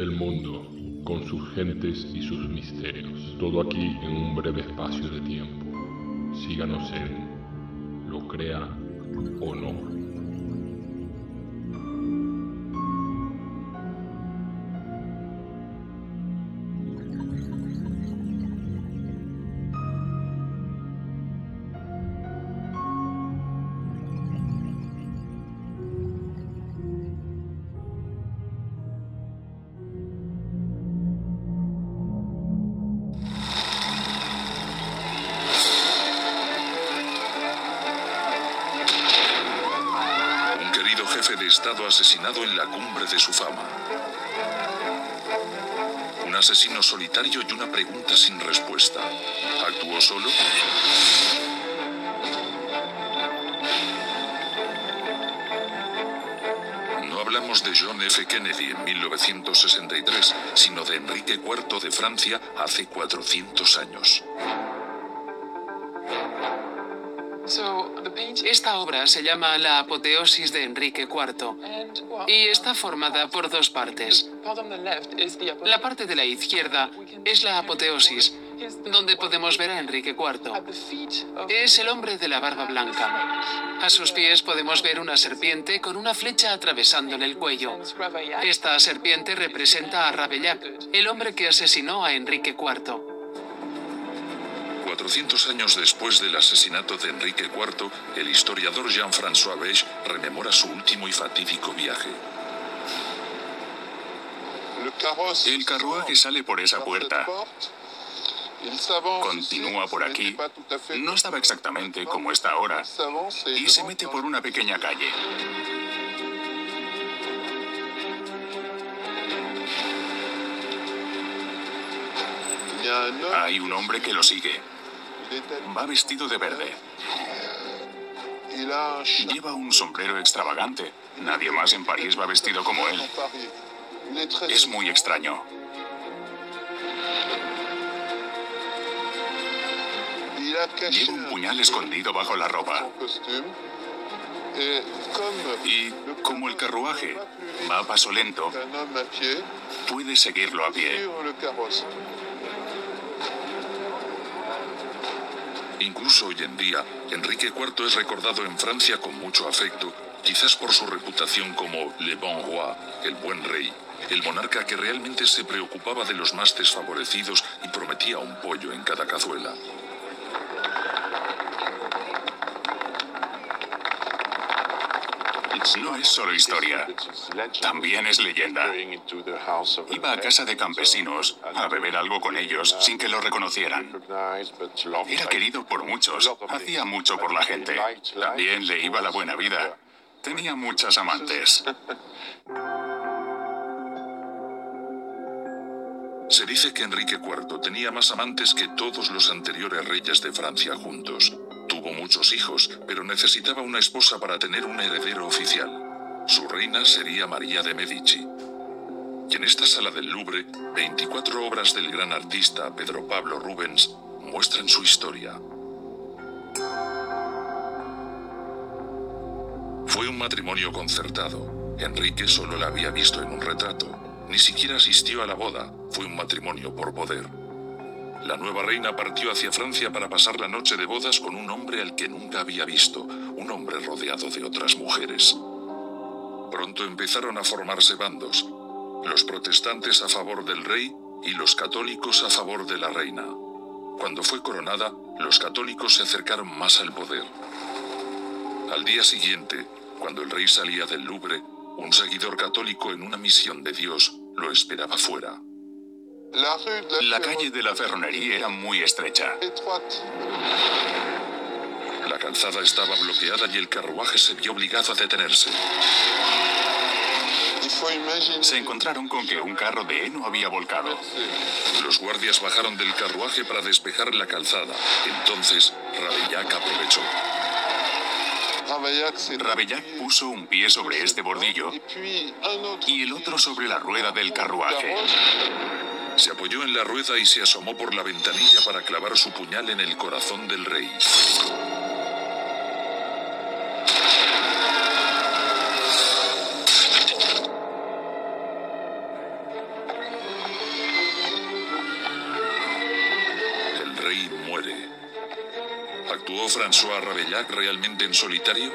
El mundo, con sus gentes y sus misterios. Todo aquí en un breve espacio de tiempo. Síganos en Lo crea o no. Jefe de Estado asesinado en la cumbre de su fama. Un asesino solitario y una pregunta sin respuesta. ¿Actuó solo? No hablamos de John F. Kennedy en 1963, sino de Enrique IV de Francia hace 400 años. Esta obra se llama La apoteosis de Enrique IV y está formada por dos partes. La parte de la izquierda es la apoteosis, donde podemos ver a Enrique IV. Es el hombre de la barba blanca. A sus pies podemos ver una serpiente con una flecha atravesándole el cuello. Esta serpiente representa a Ravaillac, el hombre que asesinó a Enrique IV. 400 años después del asesinato de Enrique IV, el historiador Jean-François Beige rememora su último y fatídico viaje. El carruaje sale por esa puerta. Continúa por aquí. No estaba exactamente como está ahora. Y se mete por una pequeña calle. Hay un hombre que lo sigue. Va vestido de verde. Lleva un sombrero extravagante. Nadie más en París va vestido como él. Es muy extraño. Lleva un puñal escondido bajo la ropa. Y como el carruaje va a paso lento, puede seguirlo a pie. Incluso hoy en día, Enrique IV es recordado en Francia con mucho afecto, quizás por su reputación como Le Bon Roi, el buen rey, el monarca que realmente se preocupaba de los más desfavorecidos y prometía un pollo en cada cazuela. No es solo historia, también es leyenda. Iba a casa de campesinos a beber algo con ellos sin que lo reconocieran. Era querido por muchos, hacía mucho por la gente. También le iba la buena vida. Tenía muchas amantes. Se dice que Enrique IV tenía más amantes que todos los anteriores reyes de Francia juntos. Muchos hijos, pero necesitaba una esposa para tener un heredero oficial. Su reina sería María de Medici. Y en esta sala del Louvre, 24 obras del gran artista Pedro Pablo Rubens muestran su historia. Fue un matrimonio concertado. Enrique solo la había visto en un retrato. Ni siquiera asistió a la boda. Fue un matrimonio por poder. La nueva reina partió hacia Francia para pasar la noche de bodas con un hombre al que nunca había visto, un hombre rodeado de otras mujeres. Pronto empezaron a formarse bandos, los protestantes a favor del rey y los católicos a favor de la reina. Cuando fue coronada, los católicos se acercaron más al poder. Al día siguiente, cuando el rey salía del Louvre, un seguidor católico en una misión de Dios lo esperaba fuera. La calle de la Ferronería era muy estrecha. La calzada estaba bloqueada y el carruaje se vio obligado a detenerse. Se encontraron con que un carro de heno había volcado. Los guardias bajaron del carruaje para despejar la calzada. Entonces, Ravaillac aprovechó. Ravaillac puso un pie sobre este bordillo y el otro sobre la rueda del carruaje. Se apoyó en la rueda y se asomó por la ventanilla para clavar su puñal en el corazón del rey. El rey muere. ¿Actuó François Rabellac realmente en solitario?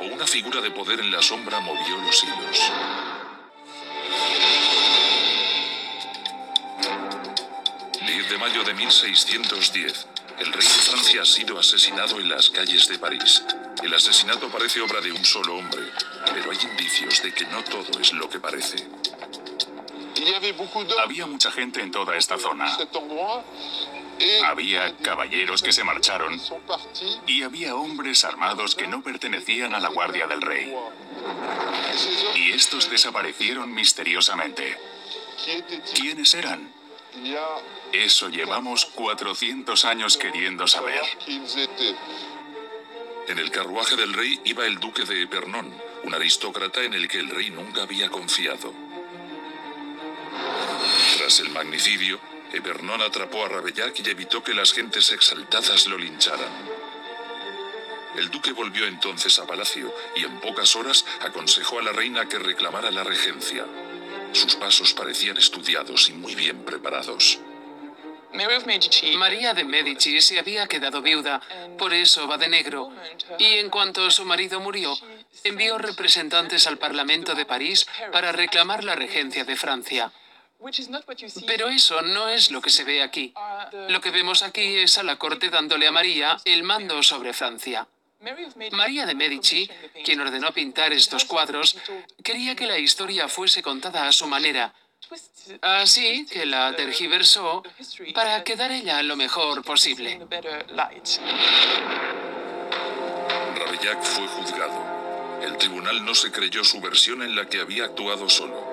¿O una figura de poder en la sombra movió los hilos? 10 de mayo de 1610. El rey de Francia ha sido asesinado en las calles de París. El asesinato parece obra de un solo hombre, pero hay indicios de que no todo es lo que parece. Había mucha gente en toda esta zona. Había caballeros que se marcharon y había hombres armados que no pertenecían a la Guardia del Rey. Y estos desaparecieron misteriosamente. ¿Quiénes eran? Eso llevamos 400 años queriendo saber. En el carruaje del rey iba el duque de Epernon, un aristócrata en el que el rey nunca había confiado. Tras el magnicidio, Epernon atrapó a Rabellac y evitó que las gentes exaltadas lo lincharan. El duque volvió entonces a palacio y en pocas horas aconsejó a la reina que reclamara la regencia. Sus pasos parecían estudiados y muy bien preparados. María de Medici se había quedado viuda, por eso va de negro. Y en cuanto su marido murió, envió representantes al Parlamento de París para reclamar la regencia de Francia. Pero eso no es lo que se ve aquí. Lo que vemos aquí es a la corte dándole a María el mando sobre Francia. María de Medici, quien ordenó pintar estos cuadros, quería que la historia fuese contada a su manera, así que la tergiversó para quedar ella lo mejor posible. Rabellac fue juzgado. El tribunal no se creyó su versión en la que había actuado solo.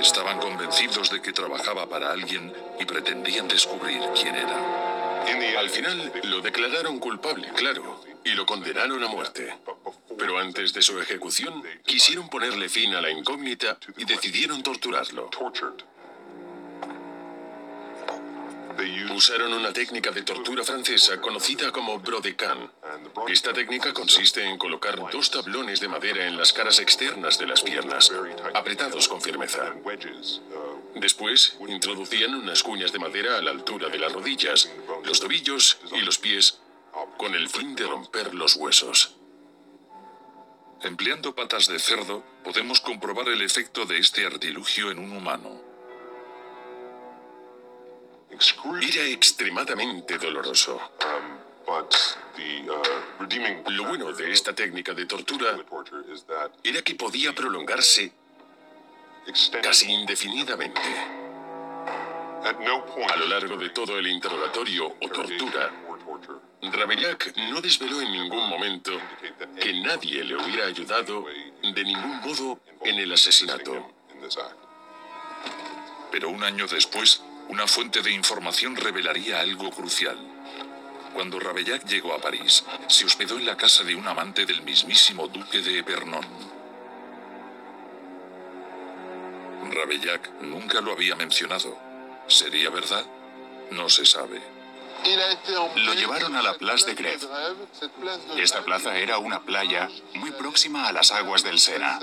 Estaban convencidos de que trabajaba para alguien y pretendían descubrir quién era. Al final lo declararon culpable, claro, y lo condenaron a muerte. Pero antes de su ejecución, quisieron ponerle fin a la incógnita y decidieron torturarlo. Usaron una técnica de tortura francesa conocida como brodecán. Esta técnica consiste en colocar dos tablones de madera en las caras externas de las piernas, apretados con firmeza. Después, introducían unas cuñas de madera a la altura de las rodillas, los tobillos y los pies, con el fin de romper los huesos. Empleando patas de cerdo, podemos comprobar el efecto de este artilugio en un humano. Era extremadamente doloroso. Lo bueno de esta técnica de tortura era que podía prolongarse casi indefinidamente. A lo largo de todo el interrogatorio o tortura, Rabellac no desveló en ningún momento que nadie le hubiera ayudado de ningún modo en el asesinato. Pero un año después, una fuente de información revelaría algo crucial. Cuando Rabellac llegó a París, se hospedó en la casa de un amante del mismísimo duque de Epernon. Rabellac nunca lo había mencionado. ¿Sería verdad? No se sabe. Lo llevaron a la Place de Grève. Esta plaza era una playa muy próxima a las aguas del Sena.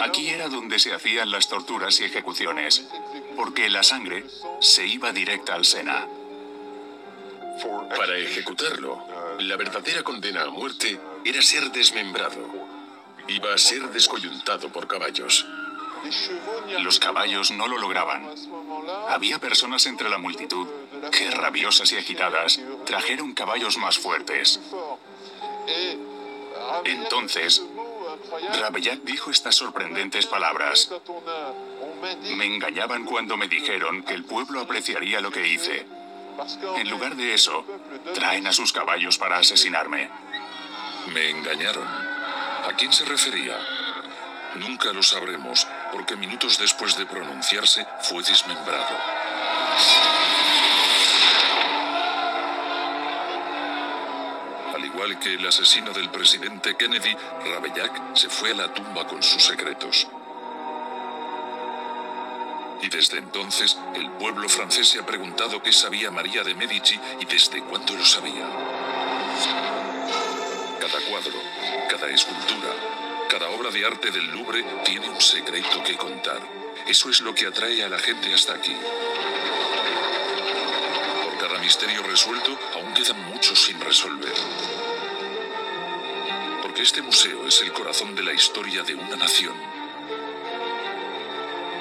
Aquí era donde se hacían las torturas y ejecuciones, porque la sangre se iba directa al Sena. Para ejecutarlo, la verdadera condena a muerte era ser desmembrado. Iba a ser descoyuntado por caballos. Los caballos no lo lograban. Había personas entre la multitud que, rabiosas y agitadas, trajeron caballos más fuertes. Entonces, Rabellac dijo estas sorprendentes palabras. Me engañaban cuando me dijeron que el pueblo apreciaría lo que hice. En lugar de eso, traen a sus caballos para asesinarme. Me engañaron. ¿A quién se refería? Nunca lo sabremos, porque minutos después de pronunciarse fue desmembrado. Al igual que el asesino del presidente Kennedy, Rabellac se fue a la tumba con sus secretos. Y desde entonces, el pueblo francés se ha preguntado qué sabía María de Medici y desde cuándo lo sabía. Cada cuadro, cada escultura, cada obra de arte del Louvre tiene un secreto que contar. Eso es lo que atrae a la gente hasta aquí. Por cada misterio resuelto, aún quedan muchos sin resolver. Porque este museo es el corazón de la historia de una nación.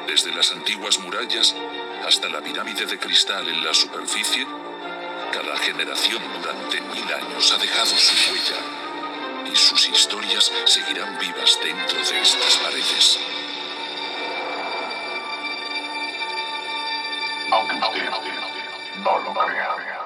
Desde las antiguas murallas hasta la pirámide de cristal en la superficie, cada generación durante mil años ha dejado su huella y sus historias seguirán vivas dentro de estas paredes. Aunque usted no lo crea.